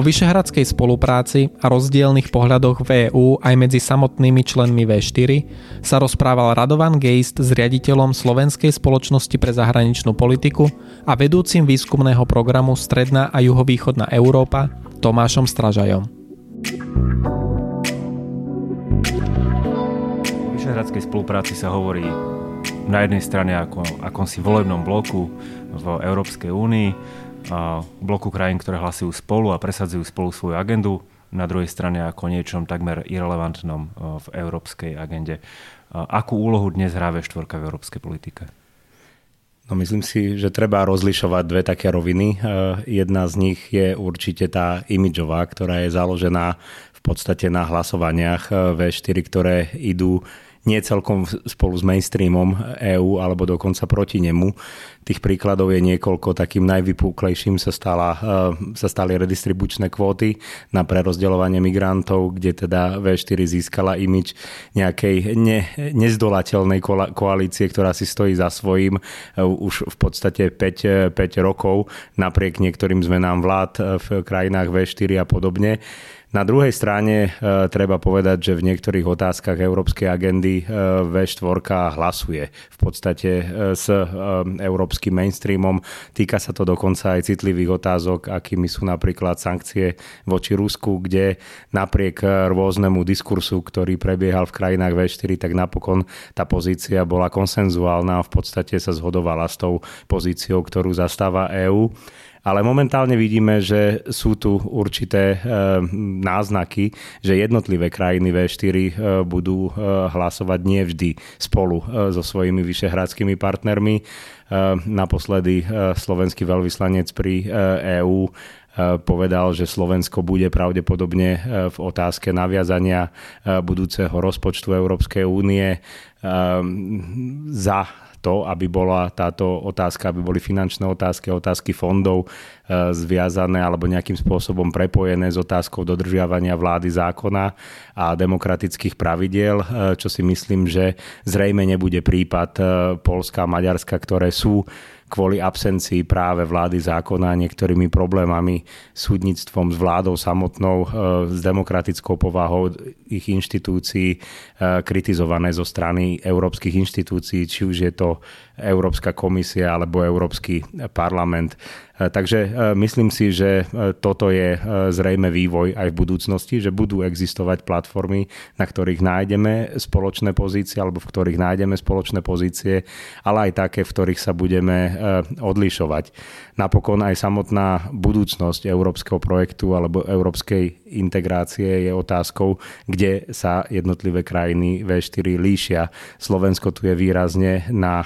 O vyšehradskej spolupráci a rozdielnych pohľadoch v EÚ aj medzi samotnými členmi V4 sa rozprával Radovan Geist s riaditeľom Slovenskej spoločnosti pre zahraničnú politiku a vedúcim výskumného programu Stredná a juhovýchodná Európa Tomášom Stražajom. O vyšehradskej spolupráci sa hovorí na jednej strane ako akomsi volebnom bloku v Európskej únii, bloku krajín, ktoré hlasujú spolu a presadzujú spolu svoju agendu, na druhej strane ako niečom takmer irrelevantnom e, v európskej agende. Akú úlohu dnes hrá V4 v európskej politike? No myslím si, že treba rozlišovať dve také roviny. E, jedna z nich je určite tá imidžová, ktorá je založená v podstate na hlasovaniach e, V4, ktoré idú nie celkom spolu s mainstreamom EÚ alebo dokonca proti nemu. Tých príkladov je niekoľko. Takým najvypúklejším sa, stala, eh, sa stali redistribučné kvóty na prerozdeľovanie migrantov, kde teda V4 získala imič nejakej ne, nezdolateľnej koalície, ktorá si stojí za svojím eh, už v podstate 5, 5 rokov napriek niektorým zmenám vlád v krajinách V4 a podobne. Na druhej strane e, treba povedať, že v niektorých otázkach európskej agendy e, V4 hlasuje v podstate e, s európskym mainstreamom. Týka sa to dokonca aj citlivých otázok, akými sú napríklad sankcie voči Rusku, kde napriek rôznemu diskursu, ktorý prebiehal v krajinách V4, tak napokon tá pozícia bola konsenzuálna a v podstate sa zhodovala s tou pozíciou, ktorú zastáva EÚ. Ale momentálne vidíme, že sú tu určité e, náznaky, že jednotlivé krajiny V4 e, budú e, hlasovať nie vždy spolu so svojimi vyšehradskými partnermi. Naposledy slovenský veľvyslanec pri EÚ povedal, že Slovensko bude pravdepodobne v otázke naviazania budúceho rozpočtu Európskej únie za to, aby bola táto otázka, aby boli finančné otázky, otázky fondov e, zviazané alebo nejakým spôsobom prepojené s otázkou dodržiavania vlády zákona a demokratických pravidiel, e, čo si myslím, že zrejme nebude prípad e, Polska a Maďarska, ktoré sú kvôli absencii práve vlády zákona niektorými problémami súdnictvom, s vládou samotnou, e, s demokratickou povahou ich inštitúcií e, kritizované zo strany európskych inštitúcií, či už je to Európska komisia alebo Európsky parlament. E, takže e, myslím si, že e, toto je zrejme vývoj aj v budúcnosti, že budú existovať platformy, na ktorých nájdeme spoločné pozície alebo v ktorých nájdeme spoločné pozície, ale aj také, v ktorých sa budeme odlišovať. Napokon aj samotná budúcnosť európskeho projektu alebo európskej integrácie je otázkou, kde sa jednotlivé krajiny V4 líšia. Slovensko tu je výrazne na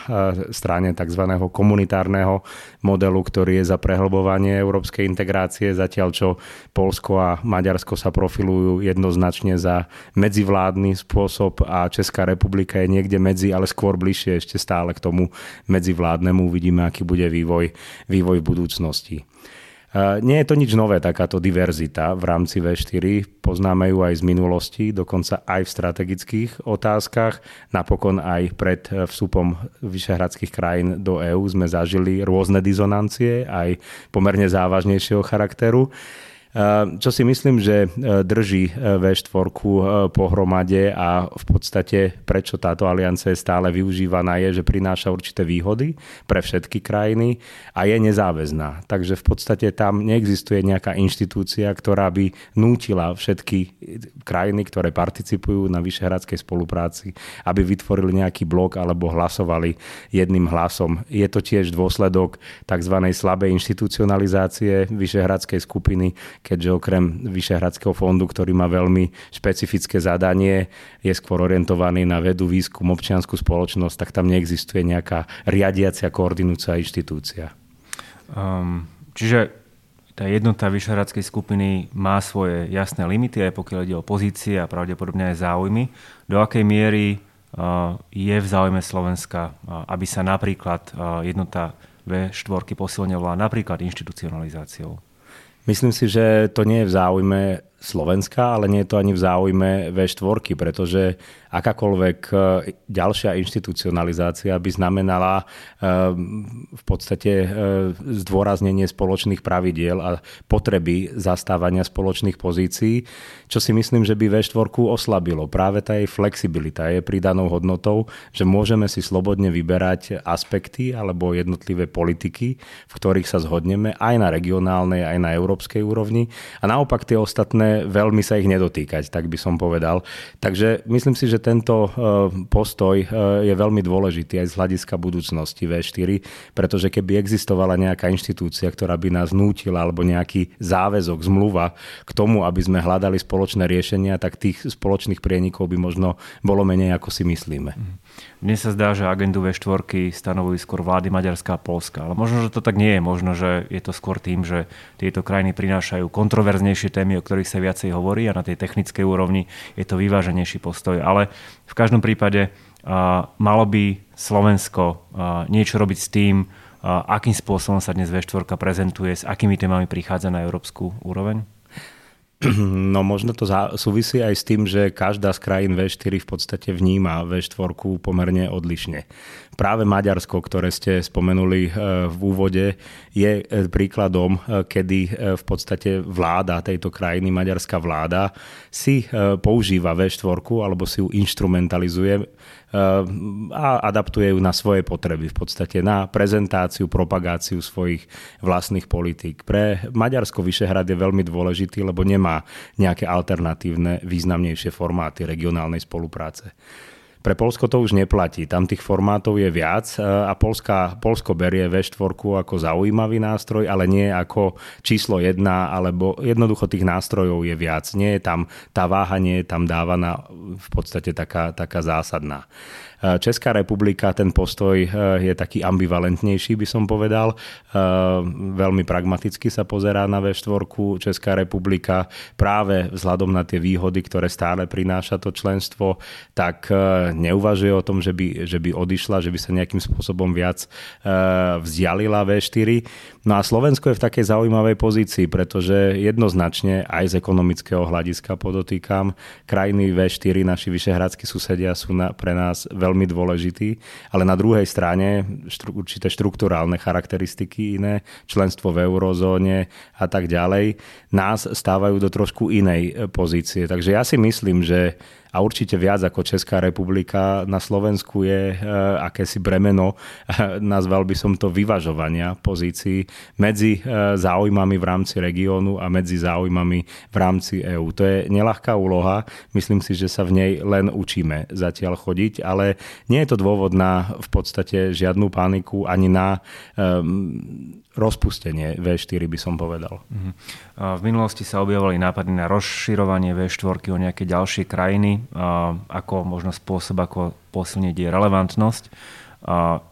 strane tzv. komunitárneho modelu, ktorý je za prehlbovanie európskej integrácie, zatiaľ čo Polsko a Maďarsko sa profilujú jednoznačne za medzivládny spôsob a Česká republika je niekde medzi, ale skôr bližšie ešte stále k tomu medzivládnemu. Uvidíme, aký bude vývoj, vývoj v budúcnosti. Nie je to nič nové, takáto diverzita v rámci V4. Poznáme ju aj z minulosti, dokonca aj v strategických otázkach. Napokon aj pred vstupom vyšehradských krajín do EÚ sme zažili rôzne dizonancie, aj pomerne závažnejšieho charakteru. Ehm, čo si myslím, že e, drží e, V4 e, pohromade a v podstate prečo táto aliancia je stále využívaná je, že prináša určité výhody pre všetky krajiny a je nezáväzná. Takže v podstate tam neexistuje nejaká inštitúcia, ktorá by nútila všetky krajiny, ktoré participujú na vyšehradskej spolupráci, aby vytvorili nejaký blok alebo hlasovali jedným hlasom. Je to tiež dôsledok tzv. slabej inštitucionalizácie vyšehradskej skupiny, keďže okrem Vyšehradského fondu, ktorý má veľmi špecifické zadanie, je skôr orientovaný na vedu, výskum, občianskú spoločnosť, tak tam neexistuje nejaká riadiacia, koordinujúca inštitúcia. Um, čiže tá jednota Vyšehradskej skupiny má svoje jasné limity, aj pokiaľ ide o pozície a pravdepodobne aj záujmy. Do akej miery uh, je v záujme Slovenska, uh, aby sa napríklad uh, jednota V4 posilňovala napríklad inštitucionalizáciou? Myslím si, že to nie je v záujme Slovenska, ale nie je to ani v záujme V4, pretože akákoľvek e, ďalšia inštitucionalizácia by znamenala e, v podstate e, zdôraznenie spoločných pravidiel a potreby zastávania spoločných pozícií, čo si myslím, že by V4 oslabilo. Práve tá jej flexibilita je pridanou hodnotou, že môžeme si slobodne vyberať aspekty alebo jednotlivé politiky, v ktorých sa zhodneme aj na regionálnej, aj na európskej úrovni a naopak tie ostatné veľmi sa ich nedotýkať, tak by som povedal. Takže myslím si, že tento eh, postoj eh, je veľmi dôležitý aj z hľadiska budúcnosti V4, pretože keby existovala nejaká inštitúcia, ktorá by nás nútila alebo nejaký záväzok, zmluva k tomu, aby sme hľadali spoločné riešenia, tak tých spoločných prienikov by možno bolo menej, ako si myslíme. Mhm. Mne sa zdá, že agendu V4 stanovujú skôr vlády Maďarská a Polska, ale možno, že to tak nie je. Možno, že je to skôr tým, že tieto krajiny prinášajú kontroverznejšie témy, o ktorých sa viacej hovorí a na tej technickej úrovni je to vyváženejší postoj. Ale v každom prípade malo by Slovensko niečo robiť s tým, akým spôsobom sa dnes V4 prezentuje, s akými témami prichádza na európsku úroveň? No možno to súvisí aj s tým, že každá z krajín V4 v podstate vníma V4 pomerne odlišne. Práve Maďarsko, ktoré ste spomenuli e, v úvode, je e, príkladom, e, kedy v podstate vláda tejto krajiny, maďarská vláda, si používa V4 alebo si ju instrumentalizuje a adaptuje ju na svoje potreby, v podstate na prezentáciu, propagáciu svojich vlastných politík. Pre Maďarsko Vyšehrad je veľmi dôležitý, lebo nemá nejaké alternatívne významnejšie formáty regionálnej spolupráce. Pre Polsko to už neplatí. Tam tých formátov je viac e, a Polska, Polsko berie V4 ako zaujímavý nástroj, ale nie ako číslo jedna, alebo jednoducho tých nástrojov je viac. Nie je tam tá váha, nie je tam dávaná v podstate taká, taká zásadná. Česká republika, ten postoj eh, je taký ambivalentnejší, by som povedal. Eh, veľmi pragmaticky sa pozerá na V4. Česká republika práve vzhľadom na tie výhody, ktoré stále prináša to členstvo, tak eh, neuvažuje o tom, že by, že by odišla, že by sa nejakým spôsobom viac vzdialila V4. No a Slovensko je v takej zaujímavej pozícii, pretože jednoznačne aj z ekonomického hľadiska podotýkam, krajiny V4, naši vyšehradskí susedia sú na, pre nás veľmi veľmi dôležitý, ale na druhej strane štru, určité štruktúrálne charakteristiky iné, členstvo v eurozóne a tak ďalej, nás stávajú do trošku inej pozície. Takže ja si myslím, že a určite viac ako Česká republika na Slovensku je e, akési bremeno, nazval by som to vyvažovania pozícií medzi e, záujmami v rámci regiónu a medzi záujmami v rámci EÚ. To je nelahká úloha, myslím si, že sa v nej len učíme zatiaľ chodiť, ale nie je to dôvod na v podstate žiadnu paniku ani na um, rozpustenie V4 by som povedal. Uh-huh. V minulosti sa objavovali nápady na rozširovanie V4 o nejaké ďalšie krajiny, ako možno spôsob, ako posilniť jej relevantnosť.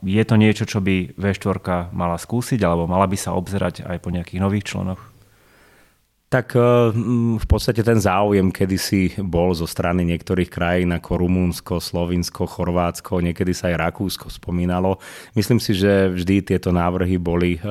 Je to niečo, čo by V4 mala skúsiť, alebo mala by sa obzerať aj po nejakých nových členoch? Tak eh, v podstate ten záujem kedysi bol zo strany niektorých krajín ako Rumúnsko, Slovinsko, Chorvátsko, niekedy sa aj Rakúsko spomínalo. Myslím si, že vždy tieto návrhy boli eh,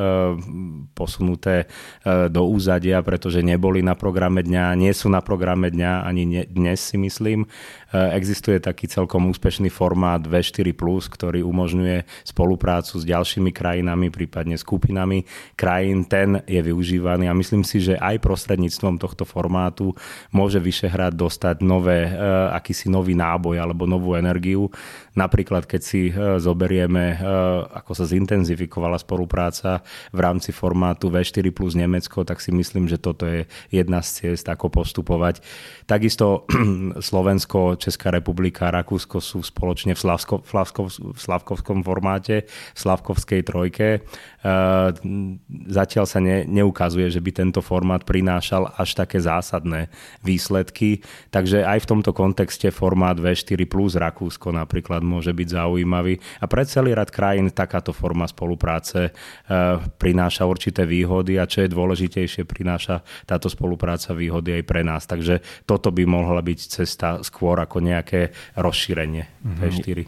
posunuté eh, do úzadia, pretože neboli na programe dňa, nie sú na programe dňa ani dnes si myslím. Existuje taký celkom úspešný formát V4+, ktorý umožňuje spoluprácu s ďalšími krajinami, prípadne skupinami krajín. Ten je využívaný a myslím si, že aj prostredníctvom tohto formátu môže Vyšehrad dostať nové, e, akýsi nový náboj alebo novú energiu. Napríklad, keď si e, zoberieme, e, ako sa zintenzifikovala spolupráca v rámci formátu V4 plus Nemecko, tak si myslím, že toto je jedna z ciest, ako postupovať. Takisto Slovensko, Česká republika Rakúsko sú spoločne v, Slavsko, v Slavkovskom formáte, v Slavkovskej trojke. E, zatiaľ sa ne, neukazuje, že by tento formát prinášal až také zásadné výsledky, takže aj v tomto kontexte formát V4 plus Rakúsko napríklad môže byť zaujímavý. A pre celý rad krajín takáto forma spolupráce e, prináša určité výhody a čo je dôležitejšie, prináša táto spolupráca výhody aj pre nás. Takže toto by mohla byť cesta skôr ako nejaké rozšírenie mm-hmm. V4.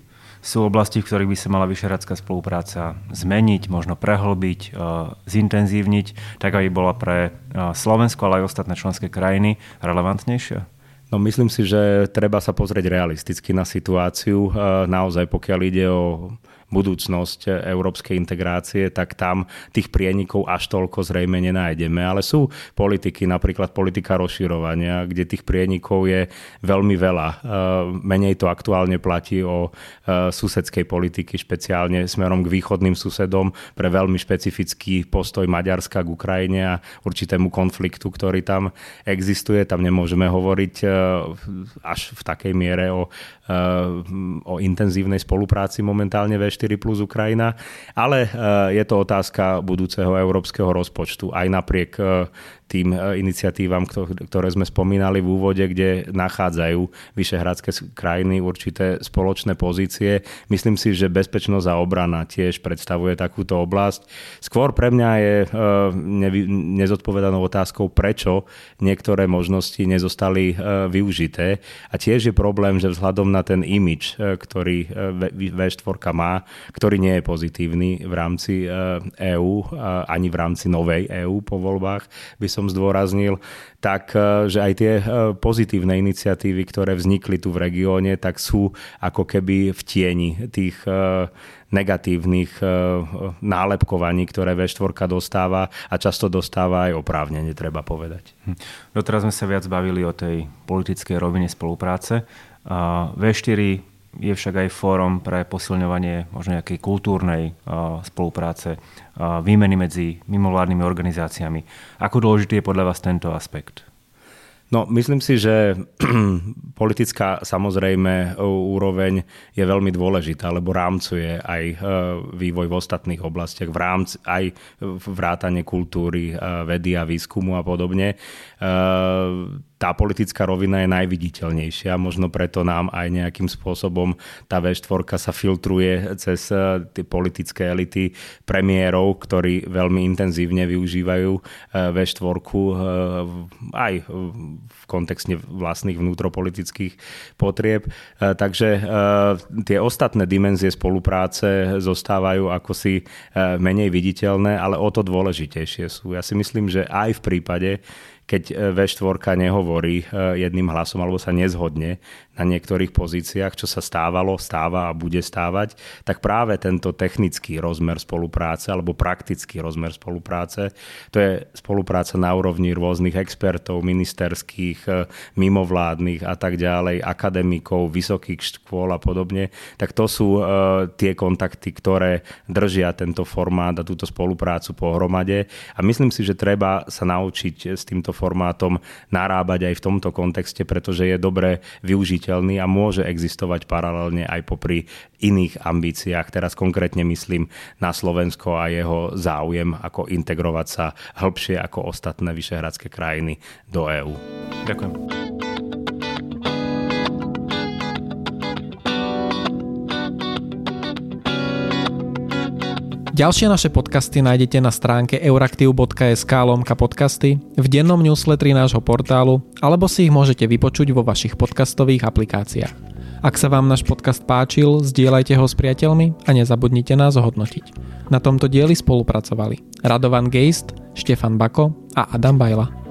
sú oblasti, v ktorých by sa mala vyšerácká spolupráca zmeniť, možno prehlbiť, zintenzívniť, tak aby bola pre Slovensko, ale aj ostatné členské krajiny relevantnejšia? No myslím si, že treba sa pozrieť realisticky na situáciu. Naozaj, pokiaľ ide o budúcnosť európskej integrácie, tak tam tých prienikov až toľko zrejme nenájdeme. Ale sú politiky, napríklad politika rozširovania, kde tých prienikov je veľmi veľa. E, menej to aktuálne platí o e, susedskej politiky, špeciálne smerom k východným susedom pre veľmi špecifický postoj Maďarska k Ukrajine a určitému konfliktu, ktorý tam existuje. Tam nemôžeme hovoriť e, až v takej miere o, o intenzívnej spolupráci momentálne v 4 plus Ukrajina, ale je to otázka budúceho európskeho rozpočtu. Aj napriek tým e, iniciatívam, ktoré sme spomínali v úvode, kde nachádzajú vyšehradské krajiny určité spoločné pozície. Myslím si, že bezpečnosť a obrana tiež predstavuje takúto oblasť. Skôr pre mňa je e, nezodpovedanou otázkou, prečo niektoré možnosti nezostali e, využité. A tiež je problém, že vzhľadom na ten imič, ktorý V4 má, ktorý nie je pozitívny v rámci EÚ, ani v rámci novej EÚ po voľbách, by som som zdôraznil, tak e, že aj tie e, pozitívne iniciatívy, ktoré vznikli tu v regióne, tak sú ako keby v tieni tých e, negatívnych nálepkovaní, ktoré V4 dostáva a často dostáva aj oprávnene, treba povedať. Hm. Doteraz sme sa viac bavili o tej politickej rovine spolupráce. V4 je však aj fórum pre posilňovanie možno nejakej kultúrnej spolupráce, výmeny medzi mimovládnymi organizáciami. Ako dôležitý je podľa vás tento aspekt? No, myslím si, že politická samozrejme úroveň je veľmi dôležitá, lebo rámcuje aj e, vývoj v ostatných oblastiach, v rámci, aj vrátanie kultúry, e, vedy a výskumu a podobne. Tá politická rovina je najviditeľnejšia. Možno preto nám aj nejakým spôsobom tá V4 sa filtruje cez eh, tie politické elity premiérov, ktorí veľmi intenzívne využívajú eh, V4 eh, aj v kontexte vlastných vnútropolitických potrieb. Takže tie ostatné dimenzie spolupráce zostávajú ako si menej viditeľné, ale o to dôležitejšie sú. Ja si myslím, že aj v prípade, keď e, V4 nehovorí e, jedným hlasom alebo sa nezhodne na niektorých pozíciách, čo sa stávalo, stáva a bude stávať, tak práve tento technický rozmer spolupráce alebo praktický rozmer spolupráce, to je spolupráca na úrovni rôznych expertov, ministerských, e, mimovládnych a tak ďalej, akademikov, vysokých škôl a podobne, tak to sú uh, tie kontakty, ktoré držia tento formát a túto spoluprácu pohromade. A myslím si, že treba sa naučiť s týmto formátom narábať aj v tomto kontexte, pretože je dobre využiť udržiteľný a môže existovať paralelne aj popri iných ambíciách. Teraz konkrétne myslím na Slovensko a jeho záujem, ako integrovať sa hĺbšie ako ostatné vyšehradské krajiny do EÚ. Ďakujem. Ďalšie naše podcasty nájdete na stránke euraktiv.sk lomka podcasty, v dennom newsletteri nášho portálu, alebo si ich môžete vypočuť vo vašich podcastových aplikáciách. Ak sa vám náš podcast páčil, zdieľajte ho s priateľmi a nezabudnite nás ohodnotiť. Na tomto dieli spolupracovali Radovan Geist, Štefan Bako a Adam Bajla.